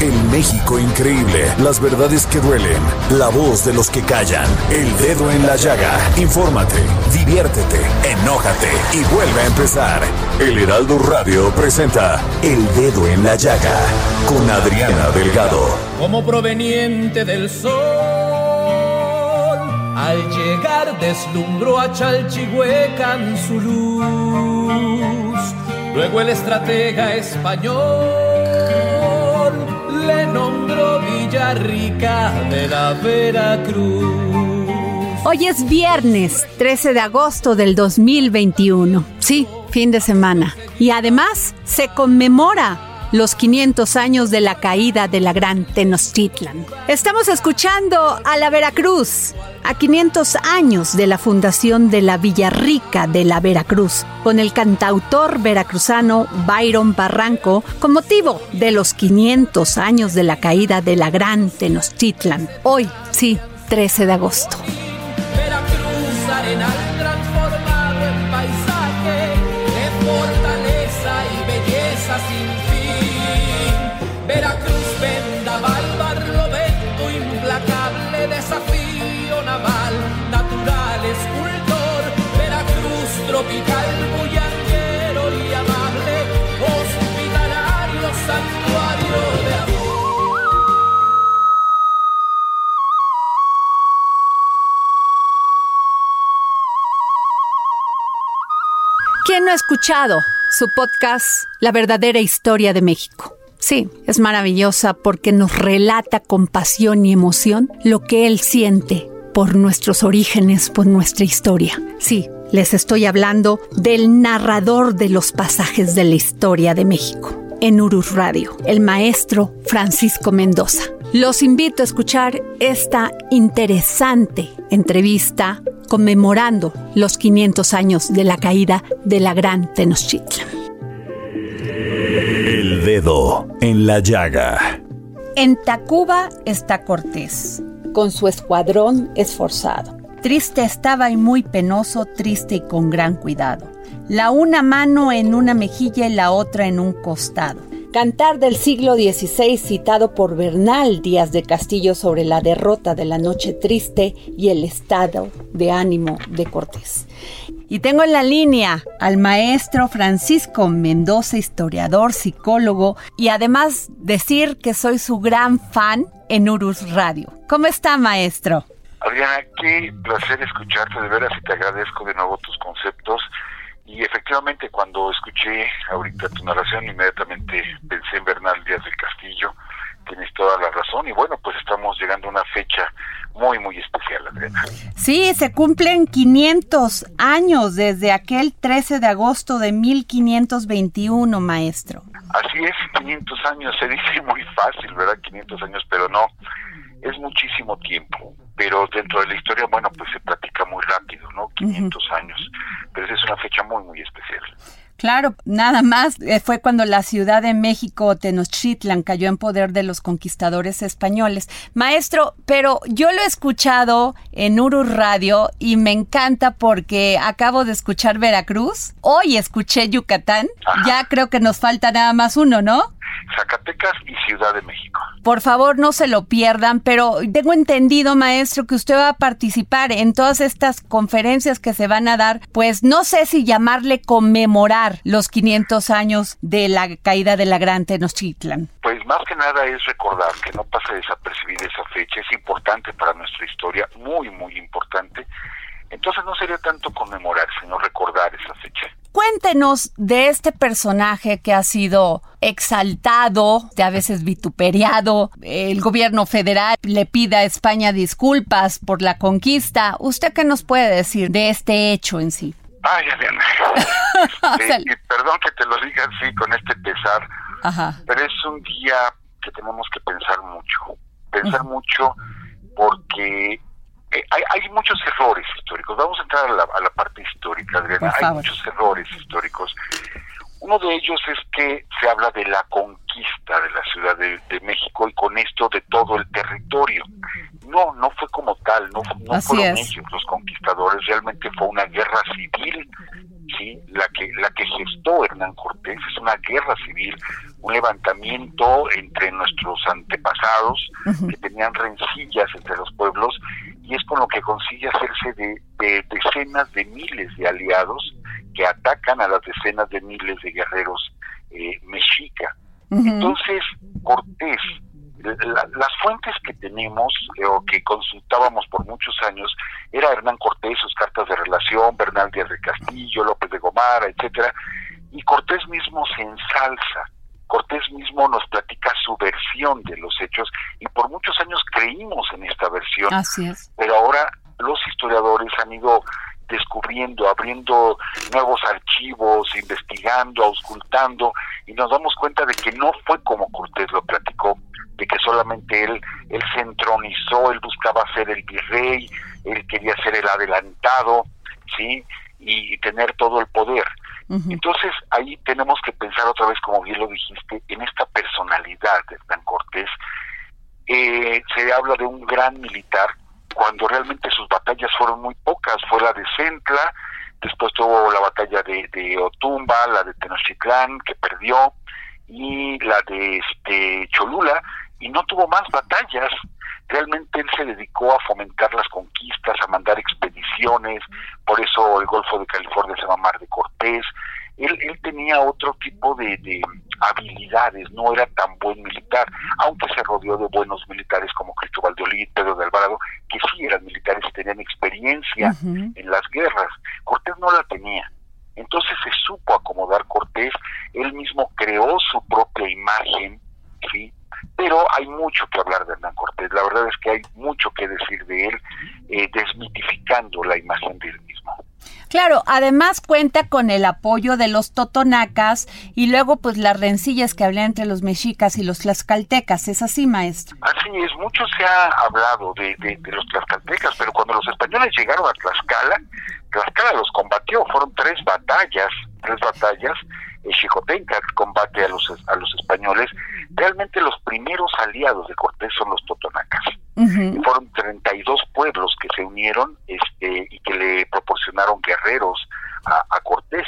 El México increíble, las verdades que duelen, la voz de los que callan, el dedo en la llaga. Infórmate, diviértete, enójate y vuelve a empezar. El Heraldo Radio presenta El Dedo en la Llaga con Adriana Delgado. Como proveniente del sol, al llegar deslumbró a Chalchihueca en su luz. Luego el estratega español le nombró Villarrica de la Veracruz. Hoy es viernes 13 de agosto del 2021. Sí, fin de semana. Y además se conmemora los 500 años de la caída de la gran Tenochtitlan. Estamos escuchando a la Veracruz, a 500 años de la fundación de la Villarrica de la Veracruz, con el cantautor veracruzano Byron Barranco con motivo de los 500 años de la caída de la gran Tenochtitlan. Hoy, sí, 13 de agosto. Ha escuchado su podcast La verdadera historia de México? Sí, es maravillosa porque nos relata con pasión y emoción lo que él siente por nuestros orígenes, por nuestra historia. Sí, les estoy hablando del narrador de los pasajes de la historia de México en Urus Radio, el maestro Francisco Mendoza. Los invito a escuchar esta interesante entrevista conmemorando los 500 años de la caída de la gran Tenochtitlan. El dedo en la llaga. En Tacuba está Cortés, con su escuadrón esforzado. Triste estaba y muy penoso, triste y con gran cuidado. La una mano en una mejilla y la otra en un costado. Cantar del siglo XVI citado por Bernal Díaz de Castillo sobre la derrota de la noche triste y el estado de ánimo de Cortés. Y tengo en la línea al maestro Francisco Mendoza, historiador, psicólogo y además decir que soy su gran fan en Urus Radio. ¿Cómo está, maestro? Adriana, qué placer escucharte de veras y te agradezco de nuevo tus conceptos. Y efectivamente, cuando escuché ahorita tu narración, inmediatamente pensé en Bernal Díaz del Castillo. Tienes toda la razón. Y bueno, pues estamos llegando a una fecha muy, muy especial, Adriana. Sí, se cumplen 500 años desde aquel 13 de agosto de 1521, maestro. Así es, 500 años, se dice muy fácil, ¿verdad? 500 años, pero no, es muchísimo tiempo. Pero dentro de la historia, bueno, pues se platica muy rápido, ¿no? 500 años. Pero esa es una fecha muy, muy especial. Claro, nada más eh, fue cuando la Ciudad de México, Tenochtitlan, cayó en poder de los conquistadores españoles. Maestro, pero yo lo he escuchado en Uru Radio y me encanta porque acabo de escuchar Veracruz, hoy escuché Yucatán, ya creo que nos falta nada más uno, ¿no? Zacatecas y Ciudad de México. Por favor, no se lo pierdan, pero tengo entendido, maestro, que usted va a participar en todas estas conferencias que se van a dar, pues no sé si llamarle conmemorar los 500 años de la caída de la Gran Tenochtitlan. Pues más que nada es recordar que no pase desapercibida esa fecha, es importante para nuestra historia, muy, muy importante. Entonces no sería tanto conmemorar, sino recordar esa fecha. Cuéntenos de este personaje que ha sido exaltado, a veces vituperiado. El gobierno federal le pide a España disculpas por la conquista. ¿Usted qué nos puede decir de este hecho en sí? Ay, Adriana. perdón que te lo diga así con este pesar, pero es un día que tenemos que pensar mucho. Pensar mucho porque eh, hay, muchos errores históricos. Vamos a entrar a la, parte histórica, Adriana. Hay muchos errores históricos. Uno de ellos es que se habla de la conquista de la Ciudad de, México y con esto de todo el territorio. No, no fue como tal, no, no fueron ellos los conquistadores, realmente fue una guerra civil, sí, la que la que gestó Hernán Cortés, es una guerra civil, un levantamiento entre nuestros antepasados que tenían rencillas entre los pueblos y es con lo que consigue hacerse de, decenas de miles de aliados que atacan a las decenas de miles de guerreros eh, mexica. Entonces, Cortés, las fuentes que tenemos eh, o que consultábamos por muchos años era Hernán Cortés, sus cartas de relación, Bernal Díaz de Castillo, López de Gomara, etcétera, y Cortés mismo se ensalza Cortés mismo nos platica su versión de los hechos y por muchos años creímos en esta versión. Así es. Pero ahora los historiadores han ido descubriendo, abriendo nuevos archivos, investigando, auscultando y nos damos cuenta de que no fue como Cortés lo platicó, de que solamente él, él se entronizó, él buscaba ser el virrey, él quería ser el adelantado, ¿sí? Y tener todo el poder. Entonces ahí tenemos que pensar otra vez, como bien lo dijiste, en esta personalidad de Hernán Cortés. Eh, se habla de un gran militar cuando realmente sus batallas fueron muy pocas. Fue la de Centla, después tuvo la batalla de, Otumba, la de Tenochtitlán, que perdió, y la de este, Cholula, y no tuvo más batallas. Realmente él se dedicó a fomentar las conquistas, a mandar expediciones, por eso el Golfo de California se llama Mar de Cortés. Él, él tenía otro tipo de, habilidades, no era tan buen militar, aunque se rodeó de buenos militares como Cristóbal de Olid, Pedro de Alvarado, que sí eran militares y tenían experiencia en las guerras. Cortés no la tenía. Entonces se supo acomodar Cortés, él mismo creó su propia imagen, ¿sí? Pero hay mucho que hablar de Hernán Cortés. La verdad es que hay mucho que decir de él, eh, desmitificando la imagen de él mismo. Claro, además cuenta con el apoyo de los totonacas y luego pues las rencillas que hablan entre los mexicas y los tlaxcaltecas. ¿Es así, maestro? Así es, mucho se ha hablado de, de, los tlaxcaltecas, pero cuando los españoles llegaron a Tlaxcala, Tlaxcala los combatió, fueron tres batallas, tres batallas, Xicotenca combate a los, a los españoles, realmente los primeros aliados de Cortés son los totonacas. Fueron 32 pueblos que se unieron este, y que le proporcionaron guerreros a, a Cortés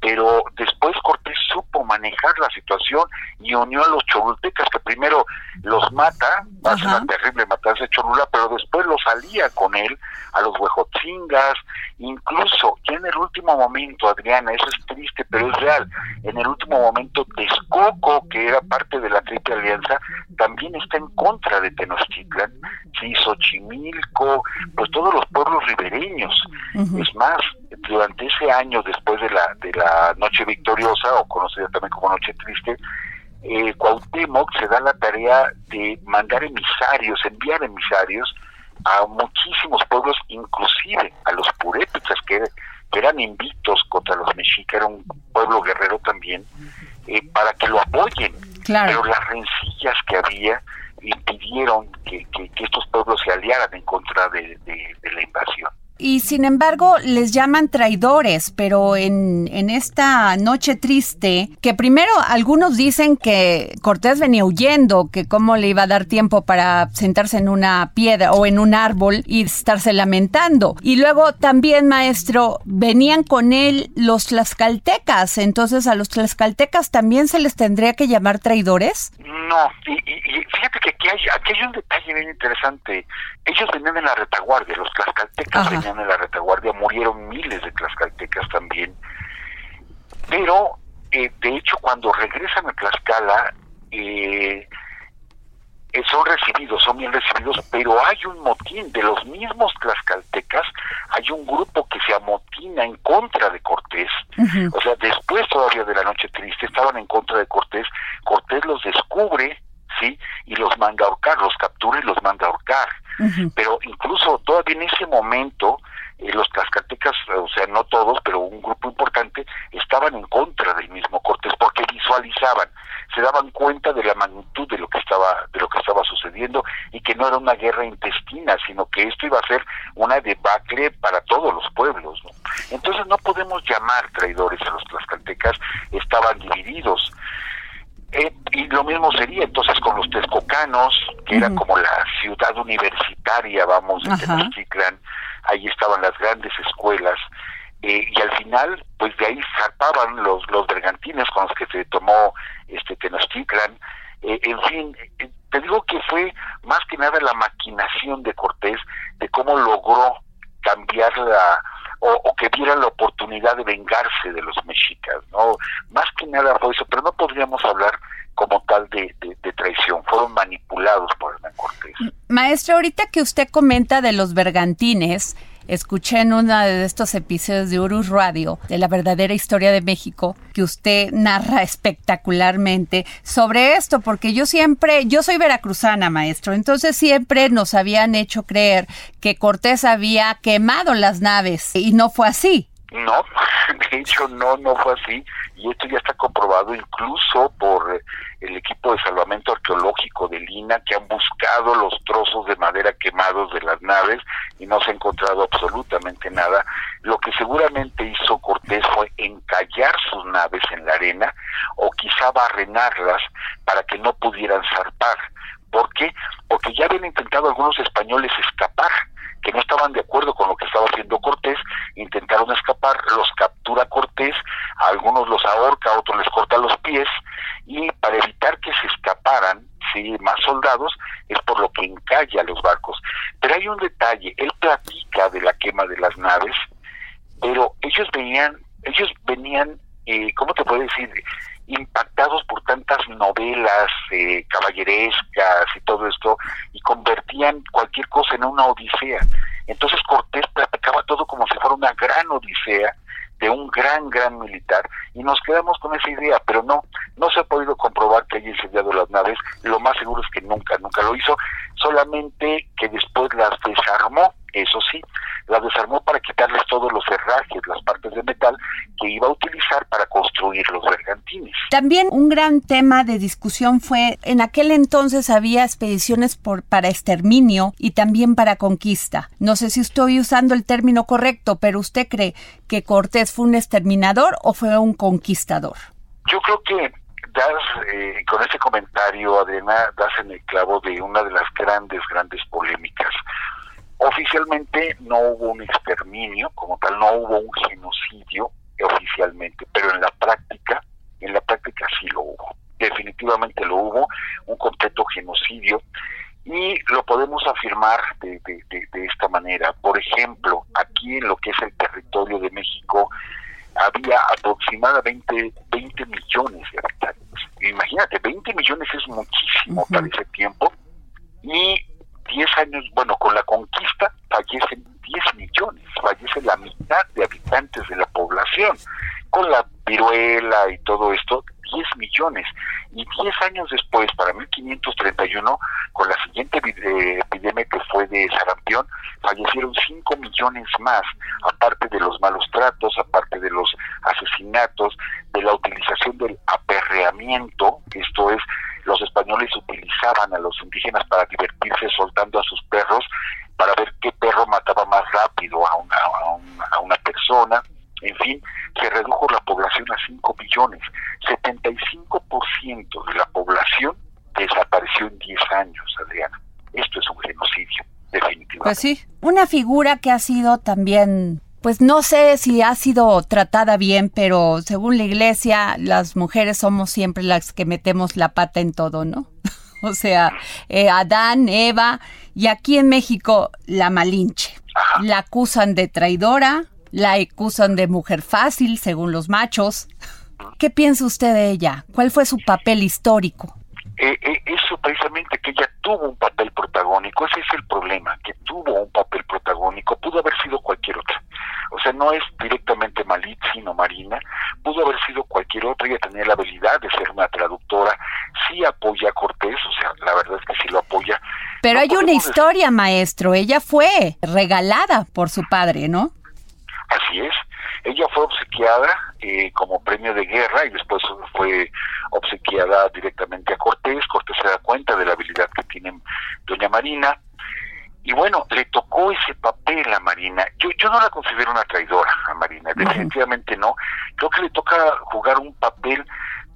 pero después Cortés supo manejar la situación y unió a los cholultecas, que primero los mata, hace una terrible matanza de Cholula, pero después los alía con él, a los huejotzingas, incluso ya en el último momento, Adriana, eso es triste, pero es real, en el último momento Texcoco, que era parte de la Triple Alianza, también está en contra de Tenochtitlan, sí, Xochimilco, pues todos los pueblos ribereños. Es más, durante ese año después de la, de la Noche Victoriosa, o conocida también como Noche Triste, eh, Cuauhtémoc se da la tarea de mandar emisarios, enviar emisarios a muchísimos pueblos, inclusive a los purépechas que, eran invictos contra los mexicas, era un pueblo guerrero también, eh, para que lo apoyen. Pero las rencillas que había impidieron que, estos pueblos se aliaran en contra de la invasión. Y sin embargo les llaman traidores, pero en, en esta noche triste, que primero algunos dicen que Cortés venía huyendo, que cómo le iba a dar tiempo para sentarse en una piedra o en un árbol y estarse lamentando. Y luego también, maestro, venían con él los tlaxcaltecas, entonces a los tlaxcaltecas también se les tendría que llamar traidores. No, y, y, fíjate que aquí hay, aquí hay un detalle bien interesante. Ellos venían en la retaguardia, los tlaxcaltecas venían en la retaguardia, murieron miles de tlaxcaltecas también. Pero, eh, de hecho, cuando regresan a Tlaxcala, eh, eh, son recibidos, son bien recibidos, pero hay un motín de los mismos tlaxcaltecas, hay un grupo que se amotina en contra de Cortés, o sea, después todavía de la noche triste, estaban en contra de Cortés, Cortés los descubre, ¿sí? Y los manda a ahorcar, los captura y los manda a ahorcar. Pero incluso todavía en ese momento, eh, los tlaxcaltecas, o sea, no todos, pero un grupo importante, estaban en contra del mismo Cortés porque visualizaban, se daban cuenta de la magnitud de lo que estaba de lo que estaba sucediendo y que no era una guerra intestina, sino que esto iba a ser una debacle para todos los pueblos. Entonces no podemos llamar traidores a los tlaxcaltecas, estaban divididos. Eh, y lo mismo sería entonces con los texcocanos, que era como la ciudad universitaria, vamos, de Tenochtitlan, ahí estaban las grandes escuelas, eh, y al final, pues de ahí zarpaban los, los bergantines con los que se tomó este Tenochtitlan, eh, en fin, te digo que fue más que nada la maquinación de Cortés, de cómo logró cambiar la, o, que diera la oportunidad de vengarse de los mexicas, ¿no? Más que nada fue eso, pero no podríamos hablar como tal de, traición, fueron manipulados por Hernán Cortés. Maestro, ahorita que usted comenta de los bergantines, escuché en uno de estos episodios de Urus Radio, de la verdadera historia de México, que usted narra espectacularmente sobre esto, porque yo siempre, yo soy veracruzana, maestro, entonces siempre nos habían hecho creer que Cortés había quemado las naves y no fue así. No, de hecho no, no fue así y esto ya está comprobado incluso por el equipo de salvamento arqueológico de Lina que han buscado los trozos de madera quemados de las naves y no se ha encontrado absolutamente nada. Lo que seguramente hizo Cortés fue encallar sus naves en la arena o quizá barrenarlas para que no pudieran zarpar. ¿Por qué? Porque ya habían intentado algunos españoles escapar que no estaban de acuerdo con lo que estaba haciendo Cortés, intentaron escapar, los captura Cortés, a algunos los ahorca, a otros les corta los pies, y para evitar que se escaparan, sí, más soldados, es por lo que encalla los barcos. Pero hay un detalle, él platica de la quema de las naves, pero ellos venían, ellos venían, eh, ¿cómo te puedo decir? Impactados por tantas novelas eh, caballerescas y todo esto, y convertían cualquier cosa en una odisea. Entonces Cortés platicaba todo como si fuera una gran odisea de un gran, gran militar, y nos quedamos con esa idea, pero no, no se ha podido comprobar que haya incendiado las naves, lo más seguro es que nunca, nunca lo hizo, solamente que después las desarmó, eso sí, las desarmó para quitarles todos los herrajes, las partes de metal que iba a utilizar para construir los También un gran tema de discusión fue, en aquel entonces había expediciones por, para exterminio y también para conquista. No sé si estoy usando el término correcto, pero ¿usted cree que Cortés fue un exterminador o fue un conquistador? Yo creo que das, eh, con ese comentario, Adriana, das en el clavo de una de las grandes, grandes polémicas. Oficialmente no hubo un exterminio, como tal, no hubo un genocidio oficialmente, pero en la práctica, en la práctica sí lo hubo. Definitivamente lo hubo, un completo genocidio, y lo podemos afirmar de, de esta manera. Por ejemplo, aquí en lo que es el territorio de México, había aproximadamente 20 millones de habitantes. Imagínate, 20 millones es muchísimo para ese tiempo. Y 10 años, bueno, con la conquista fallecen 10 millones, fallece la mitad de habitantes de la población. Con la viruela y todo esto, 10 millones. Y 10 años después, para 1531, con la siguiente eh, epidemia que fue de sarampión, fallecieron 5 millones más, aparte de los malos tratos, aparte de los asesinatos, de la utilización del aperreamiento, esto es los españoles utilizaban a los indígenas para divertirse soltando a sus perros para ver qué perro mataba más rápido a una, a una, persona. En fin, se redujo la población a 5 millones. 75% de la población desapareció en 10 años, Adriana. Esto es un genocidio, definitivamente. Pues sí, una figura que ha sido también pues no sé si ha sido tratada bien, pero según la iglesia, las mujeres somos siempre las que metemos la pata en todo, ¿no? o sea, eh, Adán, Eva, y aquí en México la Malinche. La acusan de traidora, la acusan de mujer fácil, según los machos. ¿Qué piensa usted de ella? ¿Cuál fue su papel histórico? Eh, eh, eso precisamente que ella tuvo un papel protagónico, ese es el problema, que tuvo un papel protagónico, pudo haber sido cualquier otra. O sea, no es directamente Malit, sino Marina, pudo haber sido cualquier otra, ella tenía la habilidad de ser una traductora, sí apoya a Cortés, o sea, la verdad es que sí lo apoya. Pero hay una historia, maestro, ella fue regalada por su padre, ¿no? Así es, ella fue obsequiada eh, como premio de guerra y después fue obsequiada directamente a Cortés. Cortés se da cuenta de la habilidad que tiene doña Marina. Y bueno, le tocó ese papel a Marina. Yo, yo no la considero una traidora a Marina, definitivamente no. Creo que le toca jugar un papel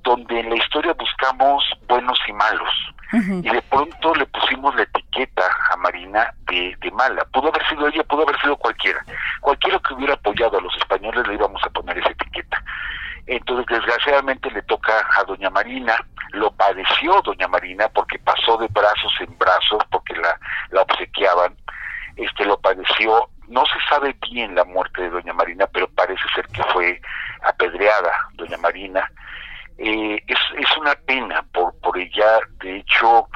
donde en la historia buscamos buenos y malos. Y de pronto le pusimos la etiqueta a Marina de, de, mala. Pudo haber sido ella, pudo haber sido cualquiera. Cualquiera que hubiera apoyado a los españoles le íbamos a poner esa etiqueta. Entonces, desgraciadamente le toca a doña Marina, lo padeció doña Marina porque pasó de brazos en brazos, porque la, la obsequiaban, este lo padeció, no se sabe bien la muerte de doña Marina, pero parece ser que fue apedreada doña Marina, eh, es, es una pena por, por ella, de hecho,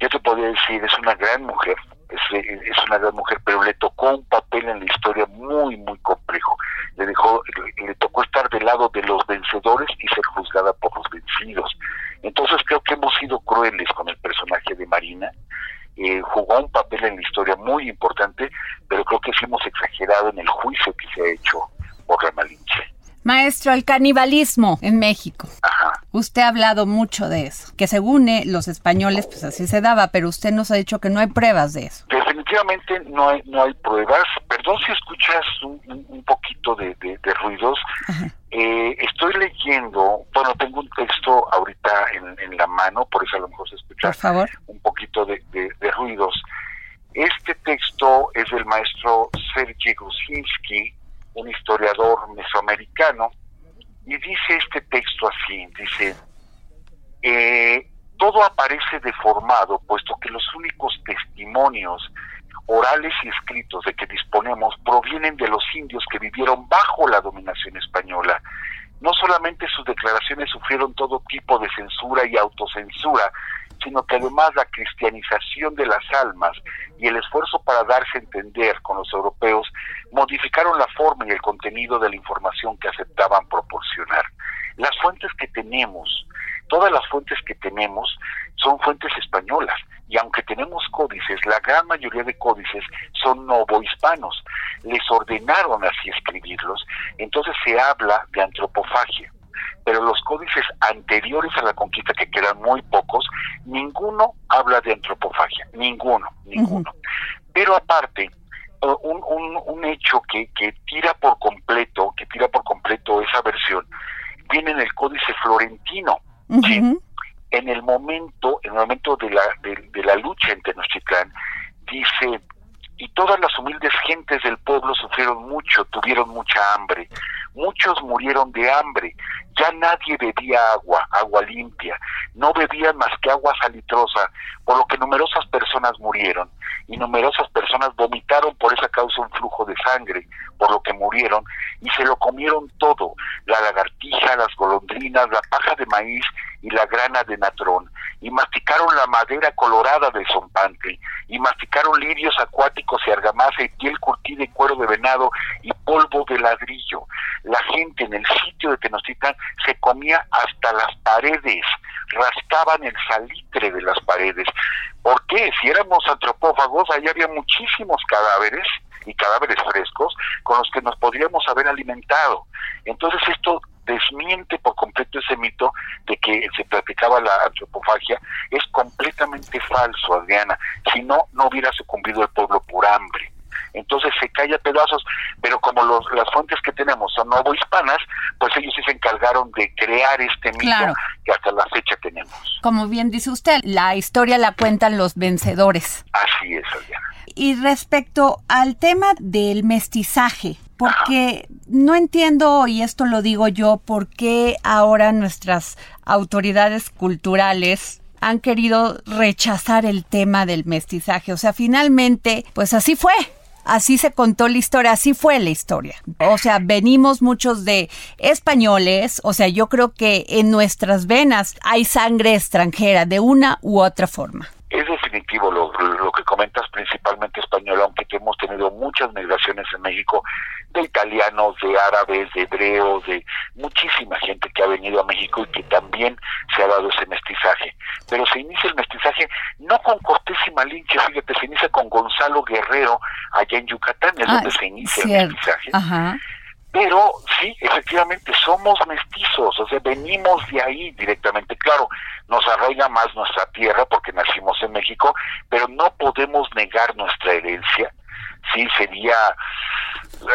yo te podría decir, es una gran mujer, es, es, una gran mujer, pero le tocó un papel en la historia muy, muy complejo. Le dejó, le, tocó estar del lado de los vencedores y ser juzgada por los vencidos. Entonces creo que hemos sido crueles con el personaje de Marina. Eh, jugó un papel en la historia muy importante, pero creo que sí hemos exagerado en el juicio que se ha hecho por la Malinche. Maestro, el canibalismo en México. Usted ha hablado mucho de eso, que según los españoles, pues así se daba, pero usted nos ha dicho que no hay pruebas de eso. Definitivamente no hay, no hay pruebas. Perdón si escuchas un, poquito de, ruidos. Eh, estoy leyendo, bueno, tengo un texto ahorita en, la mano, por eso a lo mejor se escucha un poquito de, ruidos. Este texto es del maestro Sergei Gusinski, un historiador mesoamericano, y dice este texto así, dice, eh, todo aparece deformado, puesto que los únicos testimonios orales y escritos de que disponemos provienen de los indios que vivieron bajo la dominación española. No solamente sus declaraciones sufrieron todo tipo de censura y autocensura, sino que además la cristianización de las almas y el esfuerzo para darse a entender con los europeos modificaron la forma y el contenido de la información que aceptaban proporcionar. Las fuentes que tenemos, todas las fuentes que tenemos son fuentes españolas y aunque tenemos códices, la gran mayoría de códices son novohispanos. Les ordenaron así escribirlos, entonces se habla de antropofagia pero los códices anteriores a la conquista, que quedan muy pocos, ninguno habla de antropofagia, ninguno, ninguno. Pero aparte, eh, un, un, un hecho que, que tira por completo, que tira por completo esa versión, viene en el códice florentino, En el momento, en el momento de la, de, de la lucha en Tenochtitlán, dice y todas las humildes gentes del pueblo sufrieron mucho, tuvieron mucha hambre. Muchos murieron de hambre, ya nadie bebía agua, agua limpia, no bebían más que agua salitrosa, por lo que numerosas personas murieron. Y numerosas personas vomitaron por esa causa un flujo de sangre, por lo que murieron y se lo comieron todo, la lagartija, las golondrinas, la paja de maíz y la grana de natrón, y masticaron la madera colorada del zompante, y masticaron lirios acuáticos y argamasa y piel curtida y cuero de venado y polvo de ladrillo. La gente en el sitio de Tenochtitlan se comía hasta las paredes, rascaban el salitre de las paredes. ¿Por qué? Si éramos antropófagos, ahí había muchísimos cadáveres y cadáveres frescos con los que nos podríamos haber alimentado. Entonces esto desmiente por completo ese mito de que se practicaba la antropofagia. Es completamente falso, Adriana. Si no, no hubiera sucumbido el pueblo por hambre entonces se cae a pedazos, pero como los, las fuentes que tenemos son hispanas, pues ellos sí se encargaron de crear este mito que hasta la fecha tenemos. Como bien dice usted, la historia la cuentan los vencedores. Así es, Adriana. Y respecto al tema del mestizaje, porque no entiendo, y esto lo digo yo, por qué ahora nuestras autoridades culturales han querido rechazar el tema del mestizaje. O sea, finalmente, pues así fue así se contó la historia, así fue la historia. O sea, venimos muchos de españoles, o sea, yo creo que en nuestras venas hay sangre extranjera de una u otra forma. Es definitivo lo, lo que comentas, principalmente español, aunque hemos tenido muchas migraciones en México de italianos, de árabes, de hebreos, de muchísima gente que ha venido a México y que también se ha dado ese mestizaje. Pero se inicia el mestizaje no con Cortés y Malinche, fíjate, se inicia con Gonzalo Guerrero allá en Yucatán, es donde se inicia el mestizaje. Pero sí, efectivamente, somos mestizos, o sea, venimos de ahí directamente. Claro, nos arraiga más nuestra tierra porque nacimos en México, pero no podemos negar nuestra herencia sí sería,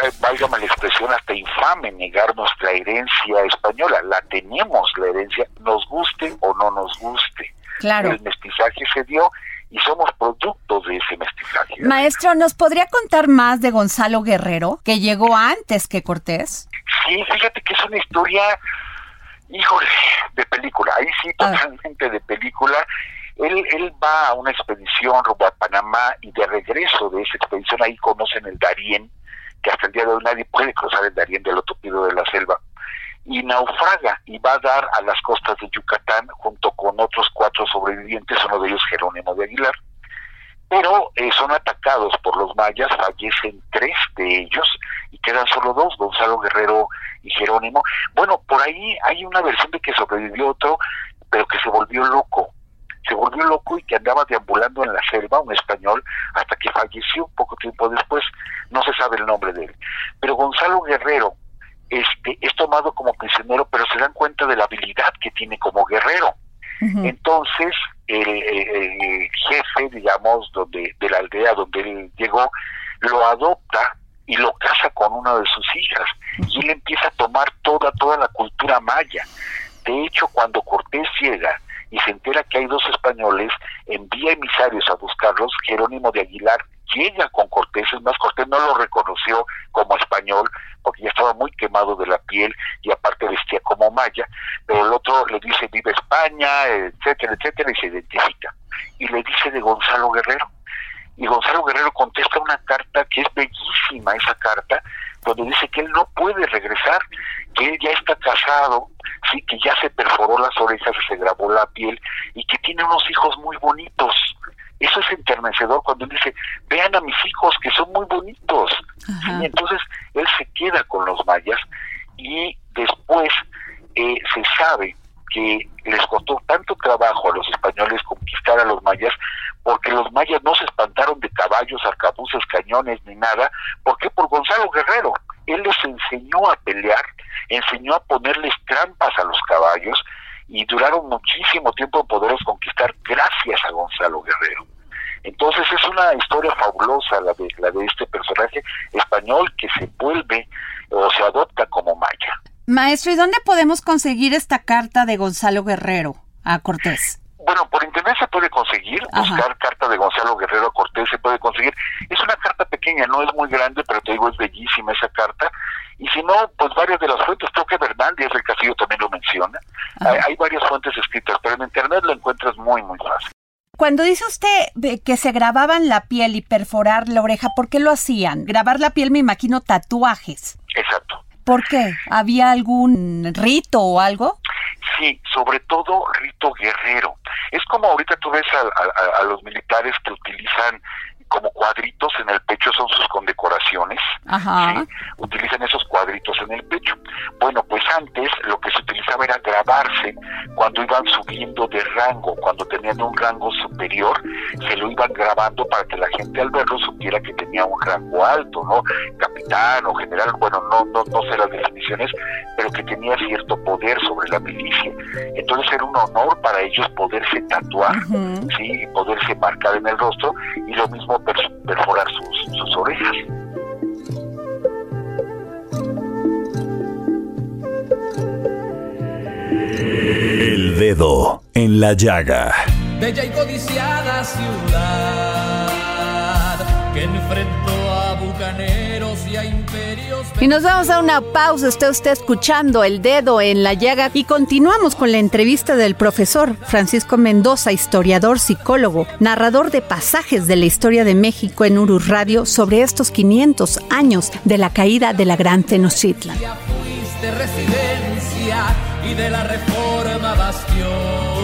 eh, válgame la expresión, hasta infame negar nuestra herencia española. La tenemos, la herencia, nos guste o no nos guste. Claro. El mestizaje se dio y somos productos de ese mestizaje. Maestro, ¿nos podría contar más de Gonzalo Guerrero, que llegó antes que Cortés? Sí, fíjate que es una historia, híjole, de película, ahí sí, ah. totalmente de película. Él, él va a una expedición rumbo a Panamá y de regreso de esa expedición ahí conocen el Darién, que hasta el día de hoy nadie puede cruzar el Darién del otro pido de la selva, y naufraga y va a dar a las costas de Yucatán junto con otros cuatro sobrevivientes, uno de ellos Jerónimo de Aguilar. Pero eh, son atacados por los mayas, fallecen tres de ellos y quedan solo dos, Gonzalo Guerrero y Jerónimo. Bueno, por ahí hay una versión de que sobrevivió otro, pero que se volvió loco se volvió loco y que andaba deambulando en la selva, un español, hasta que falleció poco tiempo después, no se sabe el nombre de él. Pero Gonzalo Guerrero este, es tomado como prisionero, pero se dan cuenta de la habilidad que tiene como guerrero. Entonces, el, jefe, digamos, donde, de la aldea donde él llegó, lo adopta y lo casa con una de sus hijas. Y él empieza a tomar toda, toda la cultura maya. De hecho, cuando Cortés llega, y se entera que hay dos españoles, envía emisarios a buscarlos, Jerónimo de Aguilar llega con Cortés, es más, Cortés no lo reconoció como español, porque ya estaba muy quemado de la piel y aparte vestía como maya, pero el otro le dice vive España, etcétera, etcétera, y se identifica. Y le dice de Gonzalo Guerrero. Y Gonzalo Guerrero contesta una carta que es bellísima, esa carta, donde dice que él no puede regresar, que él ya está casado, sí, que ya se perforó las orejas se grabó la piel y que tiene unos hijos muy bonitos. Eso es enternecedor cuando él dice, vean a mis hijos que son muy bonitos. Y entonces él se queda con los mayas y después eh, se sabe que les costó tanto trabajo a los españoles conquistar a los mayas, porque los mayas no se espantaron de caballos, arcabuces, cañones ni nada. ¿Por qué? Por Gonzalo Guerrero. Él les enseñó a pelear, enseñó a ponerles trampas a los caballos y duraron muchísimo tiempo en poderlos conquistar gracias a Gonzalo Guerrero. Entonces es una historia fabulosa la de, la de este personaje español que se vuelve o se adopta como maya. Maestro, ¿y dónde podemos conseguir esta carta de Gonzalo Guerrero a Cortés? Bueno, por internet se puede conseguir, buscar carta de Gonzalo Guerrero a Cortés se puede conseguir. Es una carta pequeña, no es muy grande, pero te digo, es bellísima esa carta. Y si no, pues varias de las fuentes, creo que Bernal Díaz del Castillo también lo menciona. Hay, hay, varias fuentes escritas, pero en internet lo encuentras muy, muy fácil. Cuando dice usted que se grababan la piel y perforar la oreja, ¿por qué lo hacían? Grabar la piel, me imagino, tatuajes. Exacto. ¿Por qué? ¿Había algún rito o algo? Sí, sobre todo rito guerrero. Es como ahorita tú ves a, los militares que utilizan como cuadritos en el pecho, son sus condecoraciones. Ajá. Utilizan esos cuadritos en el pecho. Bueno, pues antes lo que se utilizaba era grabarse cuando iban subiendo de rango, cuando tenían un rango superior, se lo iban grabando para que la gente al verlo supiera que tenía un rango alto, ¿no? Capitán o general, bueno, no, no, no sé las definiciones, pero que tenía cierto poder sobre la milicia. Entonces era un honor para ellos poderse tatuar, ¿sí? Y poderse marcar en el rostro y lo mismo perforar sus, sus orejas. El dedo en la llaga. Bella y codiciada ciudad que enfrentó a Y nos vamos a una pausa. Usted está escuchando El Dedo en la Llaga y continuamos con la entrevista del profesor Francisco Mendoza, historiador, psicólogo, narrador de pasajes de la historia de México en Urus Radio sobre estos 500 años de la caída de la Gran Tenochtitlan. Y de la reforma bastión.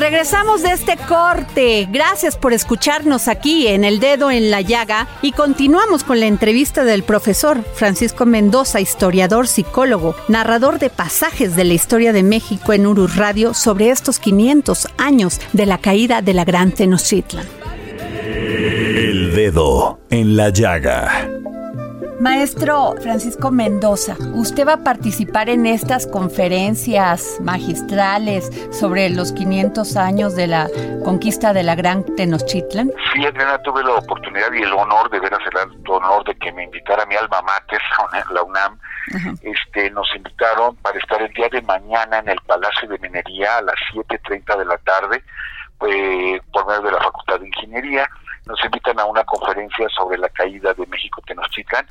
Regresamos de este corte. Gracias por escucharnos aquí en El Dedo en la Llaga y continuamos con la entrevista del profesor Francisco Mendoza, historiador, psicólogo, narrador de pasajes de la historia de México en Urus Radio sobre estos 500 años de la caída de la Gran Tenochtitlan. El Dedo en la Llaga. Maestro Francisco Mendoza, usted va a participar en estas conferencias magistrales sobre los 500 años de la conquista de la Gran Tenochtitlan. Sí, Adriana, tuve la oportunidad y el honor, de veras el honor de que me invitara a mi alma mater, la UNAM. Este, nos invitaron para estar el día de mañana en el Palacio de Minería a las 7.30 de la tarde, eh, por medio de la Facultad de Ingeniería. Nos invitan a una conferencia sobre la caída de México Tenochtitlan.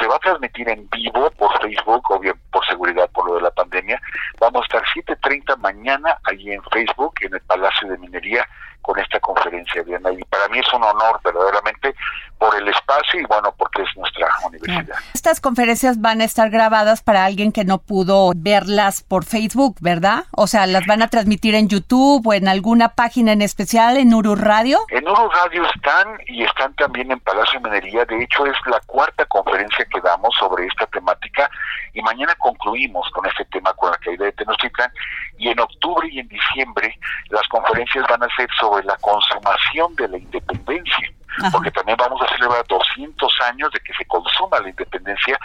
Se va a transmitir en vivo por Facebook, obvio, por seguridad, por lo de la pandemia. Vamos a estar 7.30 mañana allí en Facebook, en el Palacio de Minería, con esta conferencia, Diana. Y para mí es un honor, verdaderamente, por el espacio y bueno, porque es nuestra universidad. Estas conferencias van a estar grabadas para alguien que no pudo verlas por Facebook, ¿verdad? O sea, las van a transmitir en YouTube o en alguna página en especial en Uru Radio. En Uru Radio están y están también en Palacio de Minería. De hecho, es la cuarta conferencia que damos sobre esta temática y mañana concluimos con este tema con la caída de Tenochtitlan y en octubre y en diciembre las conferencias van a ser sobre la consumación de la independencia porque también vamos a celebrar 200 años de que se consuma la independencia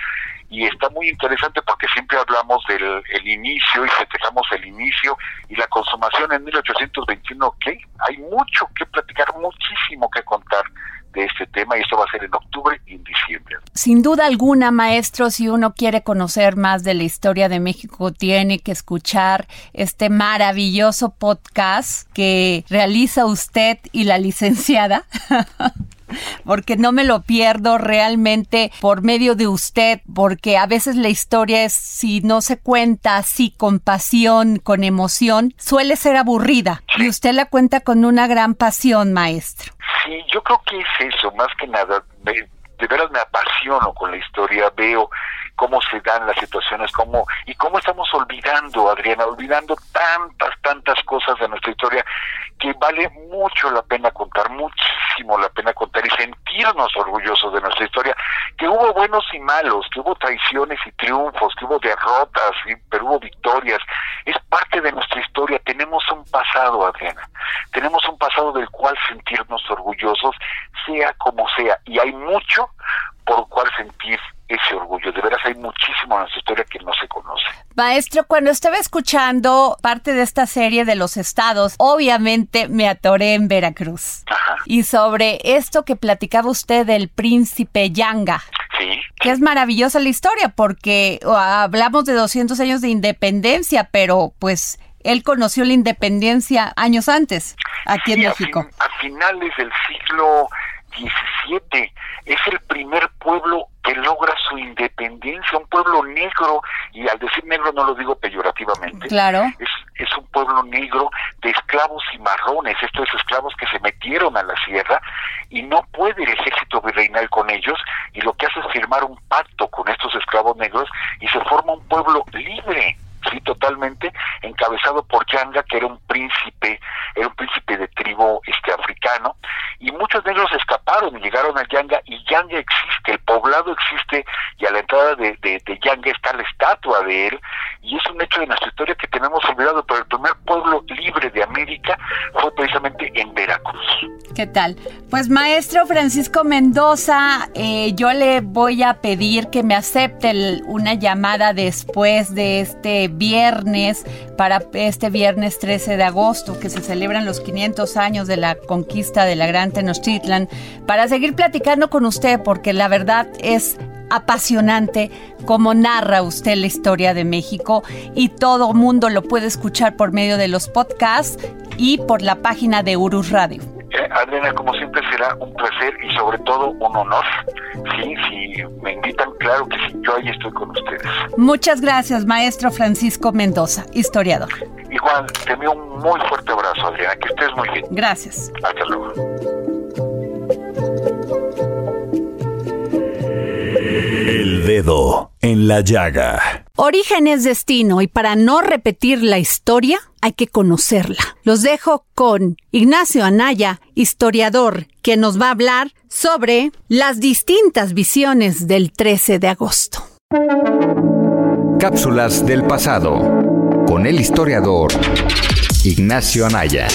y está muy interesante porque siempre hablamos del el inicio y festejamos el inicio y la consumación en 1821, que hay mucho que platicar, muchísimo que contar este tema y esto va a ser en octubre y diciembre. Sin duda alguna, maestro, si uno quiere conocer más de la historia de México, tiene que escuchar este maravilloso podcast que realiza usted y la licenciada. porque no me lo pierdo realmente por medio de usted, porque a veces la historia es, si no se cuenta así con pasión, con emoción, suele ser aburrida. Y usted la cuenta con una gran pasión, maestro. Sí, yo creo que es eso, más que nada. de veras me apasiono con la historia, veo cómo se dan las situaciones, cómo y cómo estamos olvidando, Adriana, olvidando tantas, tantas cosas de nuestra historia que vale mucho la pena contar, muchísimo la pena contar y sentirnos orgullosos de nuestra historia, que hubo buenos y malos, que hubo traiciones y triunfos, que hubo derrotas, pero hubo victorias. Es parte de nuestra historia, tenemos un pasado, Adriana, tenemos un pasado del cual sentirnos orgullosos, sea como sea, y hay mucho por cual sentir ese orgullo. De veras hay muchísimo en nuestra historia que no se conoce. Maestro, cuando estaba escuchando parte de esta serie de los estados, obviamente me atoré en Veracruz. Y sobre esto que platicaba usted del príncipe Yanga. Sí. Que es maravillosa la historia porque hablamos de 200 años de independencia, pero pues él conoció la independencia años antes aquí en México. a finales del siglo 17 es el primer pueblo que logra su independencia, un pueblo negro, y al decir negro no lo digo peyorativamente, claro. es, es un pueblo negro de esclavos y marrones, estos esclavos que se metieron a la sierra y no puede el ejército virreinal con ellos, y lo que hace es firmar un pacto con estos esclavos negros y se forma un pueblo libre sí, totalmente, encabezado por Yanga, que era un príncipe, era un príncipe de tribu este africano, y muchos ellos escaparon y llegaron a Yanga, y Yanga existe, el poblado existe, y a la entrada de, de, Yanga está la estatua de él, y es un hecho de nuestra historia que tenemos olvidado, pero el primer pueblo libre de América fue precisamente en Veracruz. ¿Qué tal? Pues maestro Francisco Mendoza, eh, yo le voy a pedir que me acepte una llamada después de este viernes, para este viernes 13 de agosto, que se celebran los 500 años de la conquista de la Gran Tenochtitlan, para seguir platicando con usted, porque la verdad es apasionante como narra usted la historia de México y todo mundo lo puede escuchar por medio de los podcasts y por la página de Urus Radio. Adriana, como siempre será un placer y sobre todo un honor. Sí, si me invitan, claro que sí, yo ahí estoy con ustedes. Muchas gracias, maestro Francisco Mendoza, historiador. Igual, te envío un muy fuerte abrazo, Adriana, que estés muy bien. Gracias. Hasta luego. El dedo en la llaga. Origen es destino y para no repetir la historia hay que conocerla. Los dejo con Ignacio Anaya, historiador, que nos va a hablar sobre las distintas visiones del 13 de agosto. Cápsulas del pasado con el historiador Ignacio Anaya.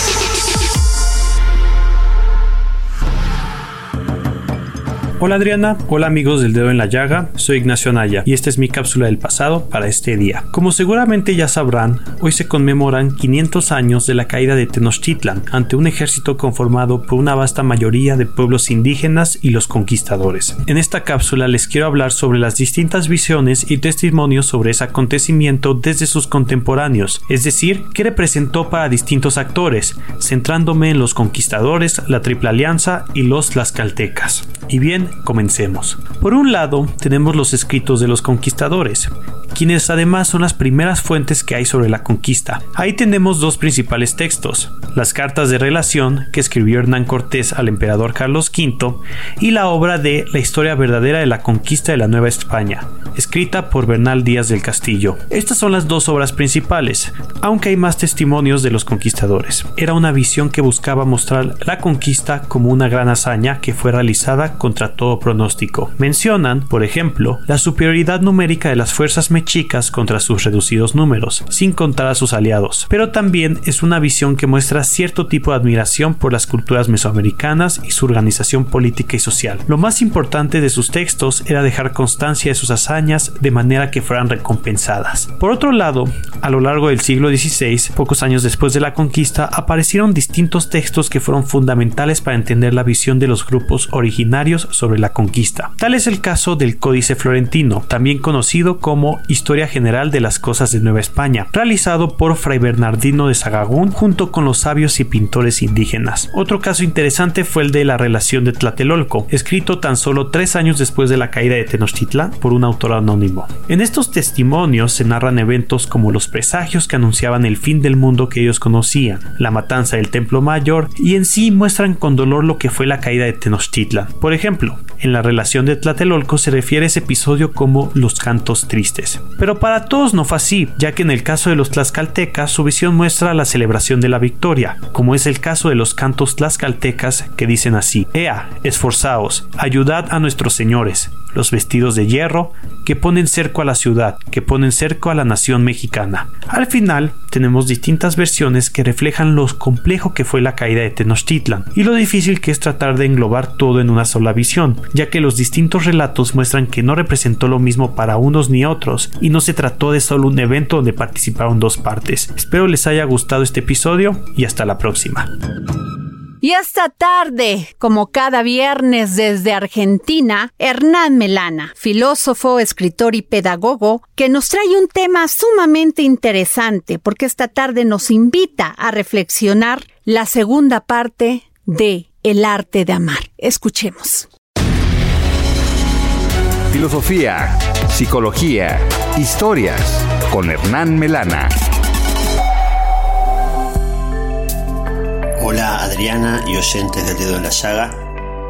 Hola Adriana, hola amigos del dedo en la llaga, soy Ignacio Anaya y esta es mi cápsula del pasado para este día. Como seguramente ya sabrán, hoy se conmemoran 500 años de la caída de Tenochtitlan ante un ejército conformado por una vasta mayoría de pueblos indígenas y los conquistadores. En esta cápsula les quiero hablar sobre las distintas visiones y testimonios sobre ese acontecimiento desde sus contemporáneos, es decir, qué representó para distintos actores, centrándome en los conquistadores, la Triple Alianza y los tlaxcaltecas. Y bien, comencemos. Por un lado, tenemos los escritos de los conquistadores, quienes además son las primeras fuentes que hay sobre la conquista. Ahí tenemos dos principales textos, las cartas de relación que escribió Hernán Cortés al emperador Carlos V y la obra de La historia verdadera de la conquista de la Nueva España, escrita por Bernal Díaz del Castillo. Estas son las dos obras principales, aunque hay más testimonios de los conquistadores. Era una visión que buscaba mostrar la conquista como una gran hazaña que fue realizada contra todo pronóstico. Mencionan, por ejemplo, la superioridad numérica de las fuerzas mexicas contra sus reducidos números, sin contar a sus aliados, pero también es una visión que muestra cierto tipo de admiración por las culturas mesoamericanas y su organización política y social. Lo más importante de sus textos era dejar constancia de sus hazañas de manera que fueran recompensadas. Por otro lado, a lo largo del siglo XVI, pocos años después de la conquista, aparecieron distintos textos que fueron fundamentales para entender la visión de los grupos originarios sobre la conquista. Tal es el caso del Códice Florentino, también conocido como Historia General de las Cosas de Nueva España, realizado por Fray Bernardino de Sagagún junto con los sabios y pintores indígenas. Otro caso interesante fue el de la relación de Tlatelolco, escrito tan solo tres años después de la caída de Tenochtitlan por un autor anónimo. En estos testimonios se narran eventos como los presagios que anunciaban el fin del mundo que ellos conocían, la matanza del Templo Mayor y en sí muestran con dolor lo que fue la caída de Tenochtitlan. Por ejemplo, en la relación de Tlatelolco se refiere a ese episodio como los cantos tristes. Pero para todos no fue así, ya que en el caso de los tlaxcaltecas su visión muestra la celebración de la victoria, como es el caso de los cantos tlaxcaltecas que dicen así: Ea, esforzaos, ayudad a nuestros señores, los vestidos de hierro, que ponen cerco a la ciudad, que ponen cerco a la nación mexicana. Al final, tenemos distintas versiones que reflejan lo complejo que fue la caída de Tenochtitlan y lo difícil que es tratar de englobar todo en una sola visión, ya que los distintos relatos muestran que no representó lo mismo para unos ni otros y no se trató de solo un evento donde participaron dos partes. Espero les haya gustado este episodio y hasta la próxima. Y esta tarde, como cada viernes desde Argentina, Hernán Melana, filósofo, escritor y pedagogo, que nos trae un tema sumamente interesante porque esta tarde nos invita a reflexionar la segunda parte de El arte de amar. Escuchemos. Filosofía, psicología, historias con Hernán Melana. Hola Adriana y oyentes del dedo en la llaga.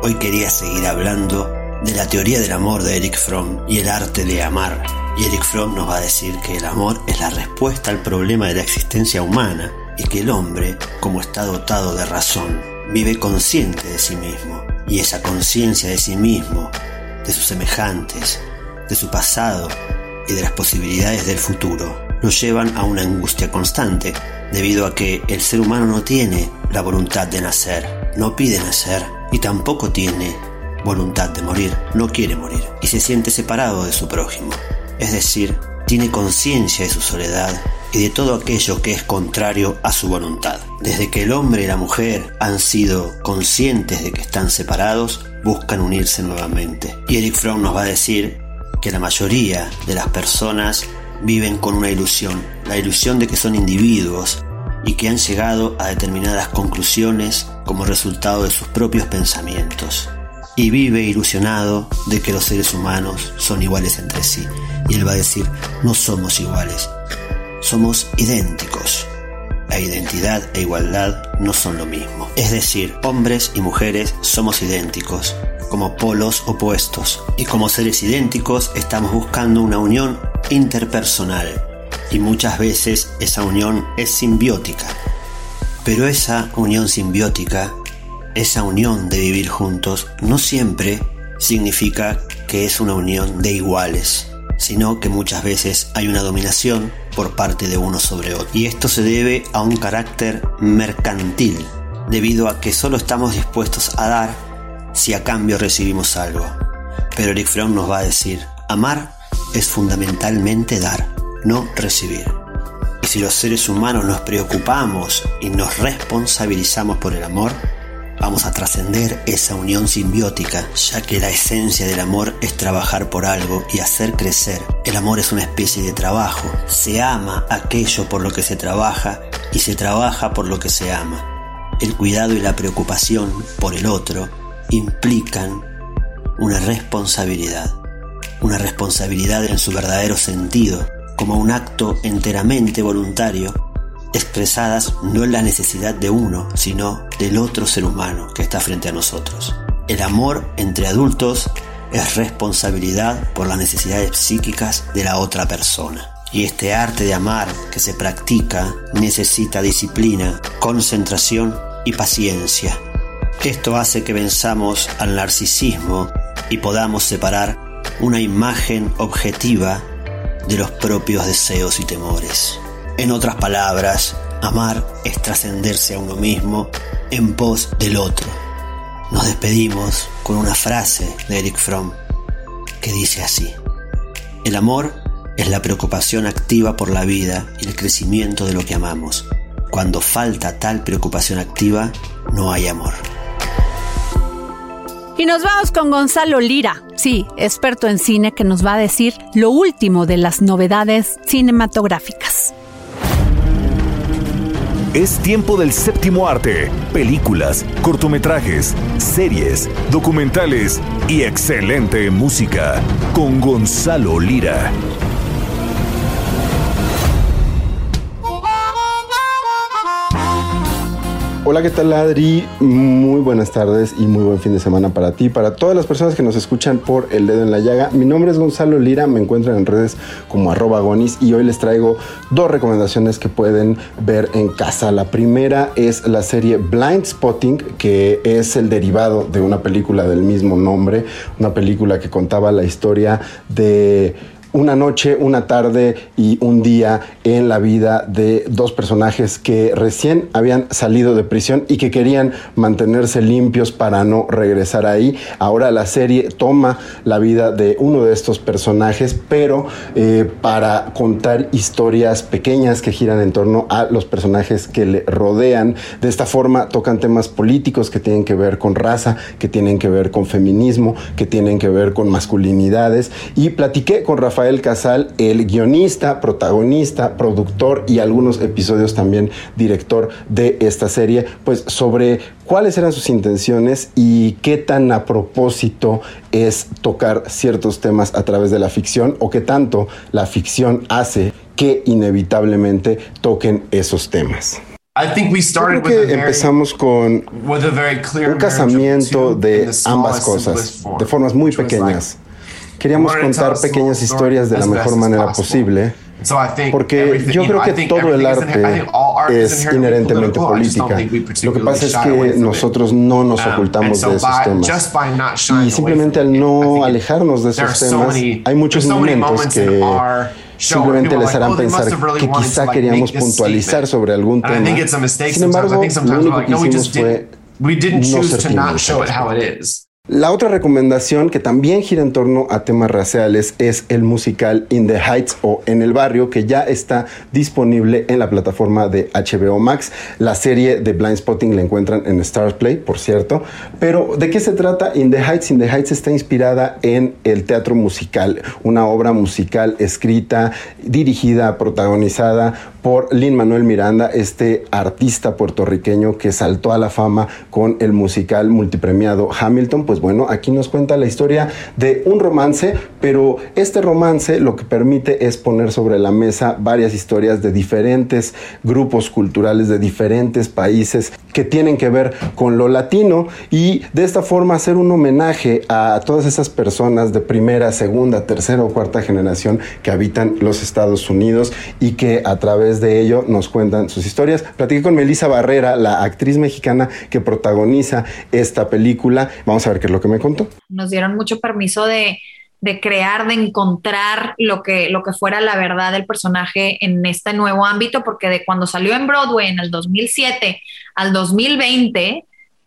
Hoy quería seguir hablando de la teoría del amor de Eric Fromm y el arte de amar. Y Eric Fromm nos va a decir que el amor es la respuesta al problema de la existencia humana y que el hombre, como está dotado de razón, vive consciente de sí mismo. Y esa conciencia de sí mismo, de sus semejantes, de su pasado y de las posibilidades del futuro, lo llevan a una angustia constante debido a que el ser humano no tiene la voluntad de nacer, no pide nacer y tampoco tiene voluntad de morir, no quiere morir y se siente separado de su prójimo. Es decir, tiene conciencia de su soledad y de todo aquello que es contrario a su voluntad. Desde que el hombre y la mujer han sido conscientes de que están separados, buscan unirse nuevamente. Y Eric Fromm nos va a decir que la mayoría de las personas viven con una ilusión, la ilusión de que son individuos y que han llegado a determinadas conclusiones como resultado de sus propios pensamientos. Y vive ilusionado de que los seres humanos son iguales entre sí. Y él va a decir, no somos iguales, somos idénticos. La identidad e igualdad no son lo mismo. Es decir, hombres y mujeres somos idénticos, como polos opuestos. Y como seres idénticos estamos buscando una unión interpersonal y muchas veces esa unión es simbiótica. Pero esa unión simbiótica, esa unión de vivir juntos, no siempre significa que es una unión de iguales, sino que muchas veces hay una dominación por parte de uno sobre otro. Y esto se debe a un carácter mercantil, debido a que solo estamos dispuestos a dar si a cambio recibimos algo. Pero Eric Fromm nos va a decir, amar es fundamentalmente dar, no recibir. Y si los seres humanos nos preocupamos y nos responsabilizamos por el amor, vamos a trascender esa unión simbiótica, ya que la esencia del amor es trabajar por algo y hacer crecer. El amor es una especie de trabajo. Se ama aquello por lo que se trabaja y se trabaja por lo que se ama. El cuidado y la preocupación por el otro implican una responsabilidad una responsabilidad en su verdadero sentido, como un acto enteramente voluntario, expresadas no en la necesidad de uno, sino del otro ser humano que está frente a nosotros. El amor entre adultos es responsabilidad por las necesidades psíquicas de la otra persona. Y este arte de amar que se practica necesita disciplina, concentración y paciencia. Esto hace que venzamos al narcisismo y podamos separar una imagen objetiva de los propios deseos y temores. En otras palabras, amar es trascenderse a uno mismo en pos del otro. Nos despedimos con una frase de Eric Fromm que dice así, el amor es la preocupación activa por la vida y el crecimiento de lo que amamos. Cuando falta tal preocupación activa, no hay amor. Y nos vamos con Gonzalo Lira, sí, experto en cine, que nos va a decir lo último de las novedades cinematográficas. Es tiempo del séptimo arte. Películas, cortometrajes, series, documentales y excelente música. Con Gonzalo Lira. Hola, ¿qué tal Adri? Muy buenas tardes y muy buen fin de semana para ti, para todas las personas que nos escuchan por El Dedo en la Llaga. Mi nombre es Gonzalo Lira, me encuentran en redes como arroba gonis y hoy les traigo dos recomendaciones que pueden ver en casa. La primera es la serie Blind Spotting, que es el derivado de una película del mismo nombre, una película que contaba la historia de una noche, una tarde y un día en la vida de dos personajes que recién habían salido de prisión y que querían mantenerse limpios para no regresar ahí. Ahora la serie toma la vida de uno de estos personajes, pero eh, para contar historias pequeñas que giran en torno a los personajes que le rodean. De esta forma tocan temas políticos que tienen que ver con raza, que tienen que ver con feminismo, que tienen que ver con masculinidades. Y platiqué con Rafael Rafael Casal, el guionista, protagonista, productor y algunos episodios también director de esta serie, pues sobre cuáles eran sus intenciones y qué tan a propósito es tocar ciertos temas a través de la ficción o qué tanto la ficción hace que inevitablemente toquen esos temas. Yo creo que empezamos con un casamiento de ambas cosas, de formas muy pequeñas. Queríamos contar pequeñas historias de la mejor manera posible. Porque yo creo que todo el arte es inherentemente política. Lo que pasa es que nosotros no nos um, ocultamos de esos temas. Y simplemente al no alejarnos de esos temas, hay muchos momentos que simplemente les harán pensar que quizá queríamos puntualizar sobre algún tema. Sin embargo, lo único que hicimos fue no ser la otra recomendación que también gira en torno a temas raciales es el musical In the Heights o En el Barrio que ya está disponible en la plataforma de HBO Max. La serie de Blind Spotting la encuentran en Stars Play, por cierto. Pero ¿de qué se trata In the Heights? In the Heights está inspirada en el teatro musical, una obra musical escrita, dirigida, protagonizada por Lin Manuel Miranda, este artista puertorriqueño que saltó a la fama con el musical multipremiado Hamilton. Pues bueno, aquí nos cuenta la historia de un romance, pero este romance lo que permite es poner sobre la mesa varias historias de diferentes grupos culturales de diferentes países que tienen que ver con lo latino y de esta forma hacer un homenaje a todas esas personas de primera, segunda, tercera o cuarta generación que habitan los Estados Unidos y que a través de ello nos cuentan sus historias. Platiqué con Melissa Barrera, la actriz mexicana que protagoniza esta película. Vamos a ver que es lo que me contó. Nos dieron mucho permiso de, crear, de encontrar lo que, lo que fuera la verdad del personaje en este nuevo ámbito, porque de cuando salió en Broadway en el 2007 al 2020,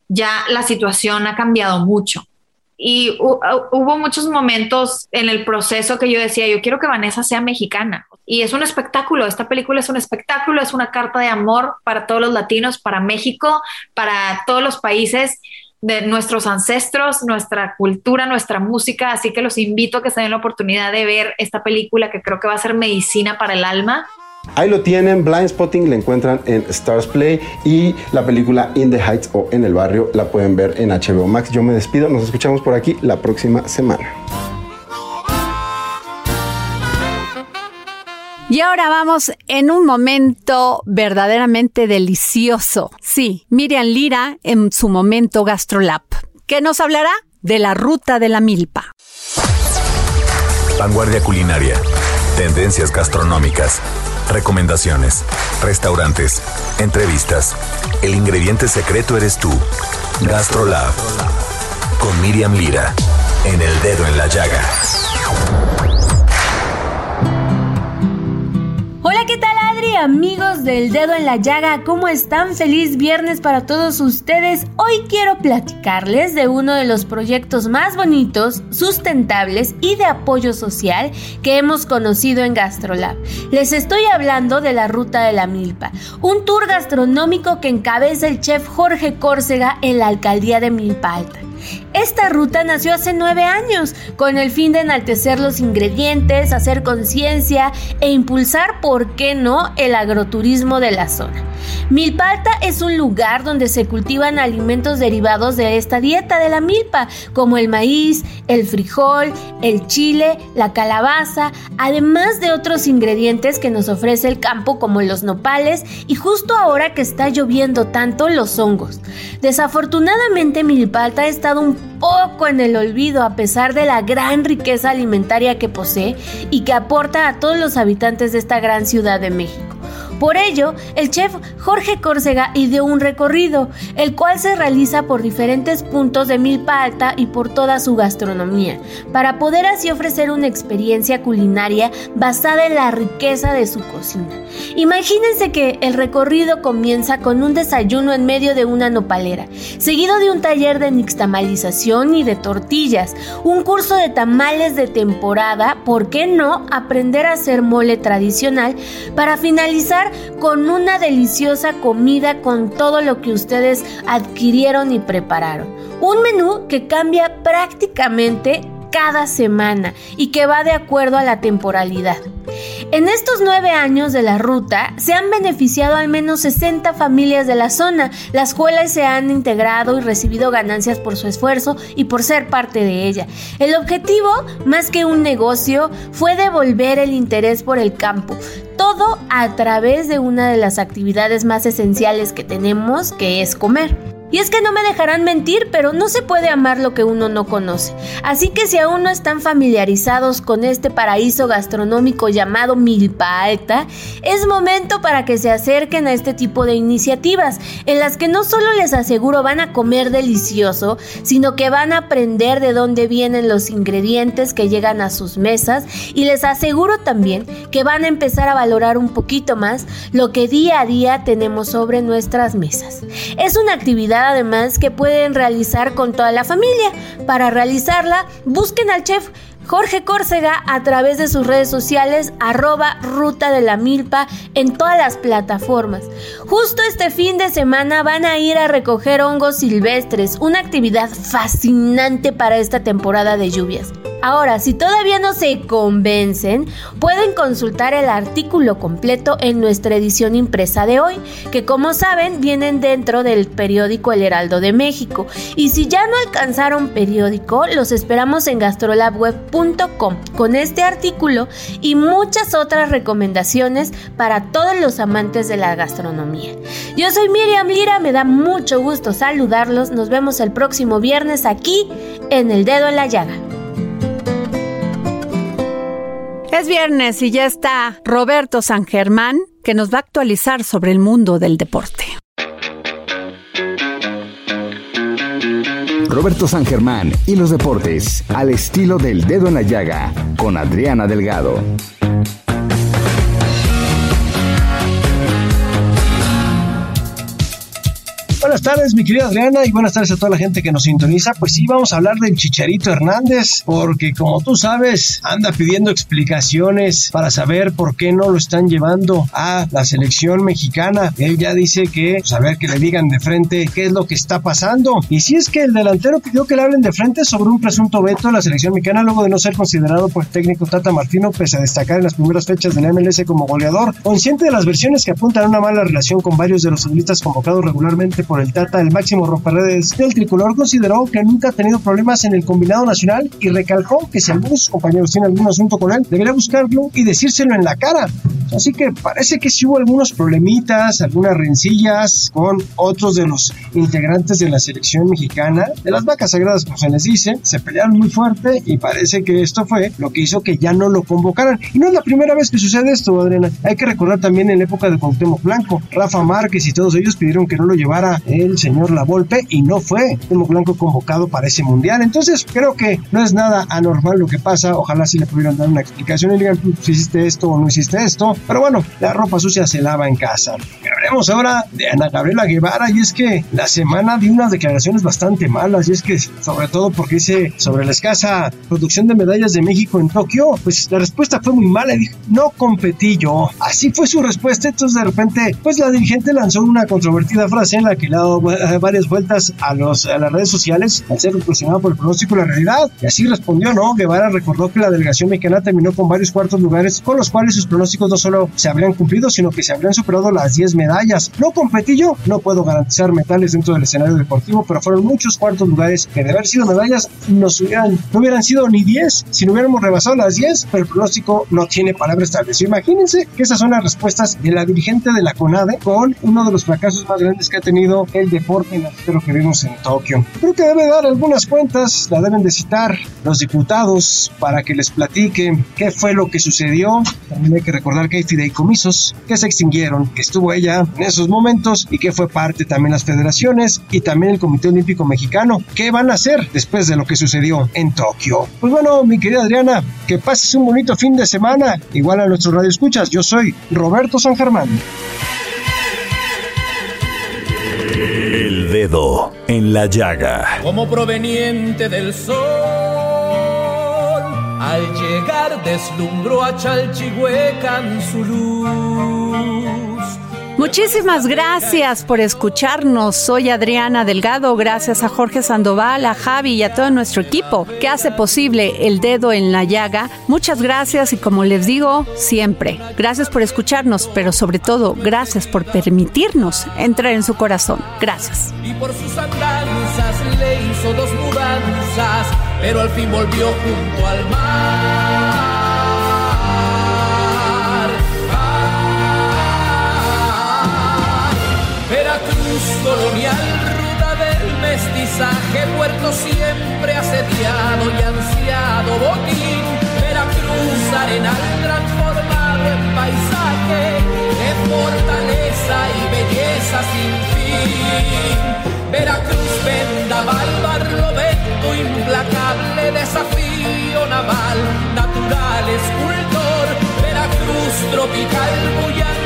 ya la situación ha cambiado mucho. Y hubo muchos momentos en el proceso que yo decía, yo quiero que Vanessa sea mexicana. Y es un espectáculo, esta película es un espectáculo, es una carta de amor para todos los latinos, para México, para todos los países de nuestros ancestros, nuestra cultura, nuestra música, así que los invito a que se den la oportunidad de ver esta película que creo que va a ser medicina para el alma. Ahí lo tienen, Blind Spotting la encuentran en Stars Play y la película In the Heights o En el Barrio la pueden ver en HBO Max. Yo me despido, nos escuchamos por aquí la próxima semana. Y ahora vamos en un momento verdaderamente delicioso. Sí, Miriam Lira en su momento GastroLab, que nos hablará de la ruta de la milpa. Vanguardia culinaria, tendencias gastronómicas, recomendaciones, restaurantes, entrevistas. El ingrediente secreto eres tú. GastroLab con Miriam Lira en el dedo en la llaga. Amigos del dedo en la llaga, ¿cómo están? Feliz viernes para todos ustedes. Hoy quiero platicarles de uno de los proyectos más bonitos, sustentables y de apoyo social que hemos conocido en GastroLab. Les estoy hablando de la Ruta de la Milpa, un tour gastronómico que encabeza el chef Jorge Córcega en la alcaldía de Milpa Alta. Esta ruta nació hace nueve años con el fin de enaltecer los ingredientes, hacer conciencia e impulsar, ¿por qué no?, el agroturismo de la zona. Milpa Alta es un lugar donde se cultivan alimentos derivados de esta dieta de la milpa, como el maíz, el frijol, el chile, la calabaza, además de otros ingredientes que nos ofrece el campo como los nopales y justo ahora que está lloviendo tanto los hongos. Desafortunadamente Milpa Alta un poco en el olvido a pesar de la gran riqueza alimentaria que posee y que aporta a todos los habitantes de esta gran ciudad de México. Por ello, el chef Jorge Córcega ideó un recorrido, el cual se realiza por diferentes puntos de Milpa Alta y por toda su gastronomía, para poder así ofrecer una experiencia culinaria basada en la riqueza de su cocina. Imagínense que el recorrido comienza con un desayuno en medio de una nopalera, seguido de un taller de nixtamalización y de tortillas, un curso de tamales de temporada, ¿por qué no aprender a hacer mole tradicional? Para finalizar con una deliciosa comida con todo lo que ustedes adquirieron y prepararon. Un menú que cambia prácticamente cada semana y que va de acuerdo a la temporalidad. En estos nueve años de la ruta se han beneficiado al menos 60 familias de la zona, las cuales se han integrado y recibido ganancias por su esfuerzo y por ser parte de ella. El objetivo, más que un negocio, fue devolver el interés por el campo, todo a través de una de las actividades más esenciales que tenemos, que es comer. Y es que no me dejarán mentir, pero no se puede amar lo que uno no conoce. Así que si aún no están familiarizados con este paraíso gastronómico llamado Milpa Alta, es momento para que se acerquen a este tipo de iniciativas, en las que no solo les aseguro van a comer delicioso, sino que van a aprender de dónde vienen los ingredientes que llegan a sus mesas y les aseguro también que van a empezar a valorar un poquito más lo que día a día tenemos sobre nuestras mesas. Es una actividad además que pueden realizar con toda la familia. Para realizarla, busquen al chef Jorge Córcega a través de sus redes sociales arroba ruta de la milpa en todas las plataformas. Justo este fin de semana van a ir a recoger hongos silvestres, una actividad fascinante para esta temporada de lluvias. Ahora, si todavía no se convencen, pueden consultar el artículo completo en nuestra edición impresa de hoy, que como saben vienen dentro del periódico El Heraldo de México. Y si ya no alcanzaron periódico, los esperamos en gastrolabweb.com con este artículo y muchas otras recomendaciones para todos los amantes de la gastronomía. Yo soy Miriam Lira, me da mucho gusto saludarlos. Nos vemos el próximo viernes aquí en El Dedo en la Llaga. Es viernes y ya está Roberto San Germán que nos va a actualizar sobre el mundo del deporte. Roberto San Germán y los deportes al estilo del dedo en la llaga con Adriana Delgado. Buenas tardes, mi querida Adriana, y buenas tardes a toda la gente que nos sintoniza. Pues sí, vamos a hablar del Chicharito Hernández, porque como tú sabes, anda pidiendo explicaciones para saber por qué no lo están llevando a la selección mexicana. Él ya dice que, pues a ver, que le digan de frente qué es lo que está pasando. Y si es que el delantero pidió que le hablen de frente sobre un presunto veto a la selección mexicana luego de no ser considerado por el técnico Tata Martino, pese a destacar en las primeras fechas del MLS como goleador, consciente de las versiones que apuntan a una mala relación con varios de los futbolistas convocados regularmente por el Tata, el máximo romperredes del tricolor, consideró que nunca ha tenido problemas en el combinado nacional y recalcó que si algunos compañeros tienen algún asunto con él, debería buscarlo y decírselo en la cara. Así que parece que sí hubo algunos problemitas, algunas rencillas con otros de los integrantes de la selección mexicana, de las vacas sagradas, como se les dice, se pelearon muy fuerte y parece que esto fue lo que hizo que ya no lo convocaran. Y no es la primera vez que sucede esto, Adriana. Hay que recordar también en época de Cuauhtémoc Blanco, Rafa Márquez y todos ellos pidieron que no lo llevara el señor La Volpe y no fue Temo Blanco convocado para ese mundial. Entonces creo que no es nada anormal lo que pasa. Ojalá si le pudieran dar una explicación y digan si hiciste esto o no hiciste esto. Pero bueno, la ropa sucia se lava en casa. Hablaremos ahora de Ana Gabriela Guevara y es que la semana dio unas declaraciones bastante malas y es que sobre todo porque dice sobre la escasa producción de medallas de México en Tokio, pues la respuesta fue muy mala dijo, no competí yo. Así fue su respuesta, entonces de repente pues la dirigente lanzó una controvertida frase en la que dado eh, varias vueltas a, los, a las redes sociales al ser cuestionado por el pronóstico de la realidad y así respondió, ¿no? Guevara recordó que la delegación mexicana terminó con varios cuartos lugares con los cuales sus pronósticos no solo se habrían cumplido, sino que se habrían superado las 10 medallas. No competí yo, no puedo garantizar metales dentro del escenario deportivo, pero fueron muchos cuartos lugares que de haber sido medallas nos hubieran, no hubieran sido ni 10 si no hubiéramos rebasado las 10, pero el pronóstico no tiene palabra establecida. Imagínense que esas son las respuestas de la dirigente de la CONADE con uno de los fracasos más grandes que ha tenido el deporte lo que vimos en Tokio. Creo que debe dar algunas cuentas, la deben de citar los diputados para que les platiquen qué fue lo que sucedió. También hay que recordar que hay fideicomisos que se extinguieron, que estuvo ella en esos momentos y que fue parte también las federaciones y también el Comité Olímpico Mexicano. ¿Qué van a hacer después de lo que sucedió en Tokio? Pues bueno, mi querida Adriana, que pases un bonito fin de semana. Igual a nuestros radioescuchas, yo soy Roberto San Germán. En la llaga. Como proveniente del sol, al llegar deslumbró a Chalchihuecan su luz Muchísimas gracias por escucharnos. Soy Adriana Delgado. Gracias a Jorge Sandoval, a Javi y a todo nuestro equipo que hace posible el dedo en la llaga. Muchas gracias y como les digo siempre, gracias por escucharnos, pero sobre todo gracias por permitirnos entrar en su corazón. Gracias. Y por sus andanzas le hizo dos mudanzas, pero al fin volvió junto al mar. Puerto siempre asediado y ansiado botín. Veracruz, arenal transformado en paisaje de fortaleza y belleza sin fin. Veracruz, vendaval, barlovento, implacable desafío naval, natural escultor. Veracruz, tropical, bullanguero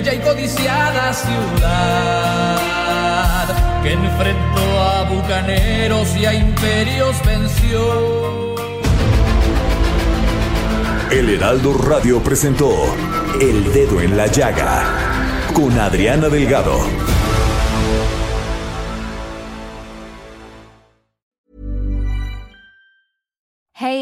Bella y codiciada ciudad que enfrentó a bucaneros y a imperios venció. El Heraldo Radio presentó El Dedo en la Llaga con Adriana Delgado.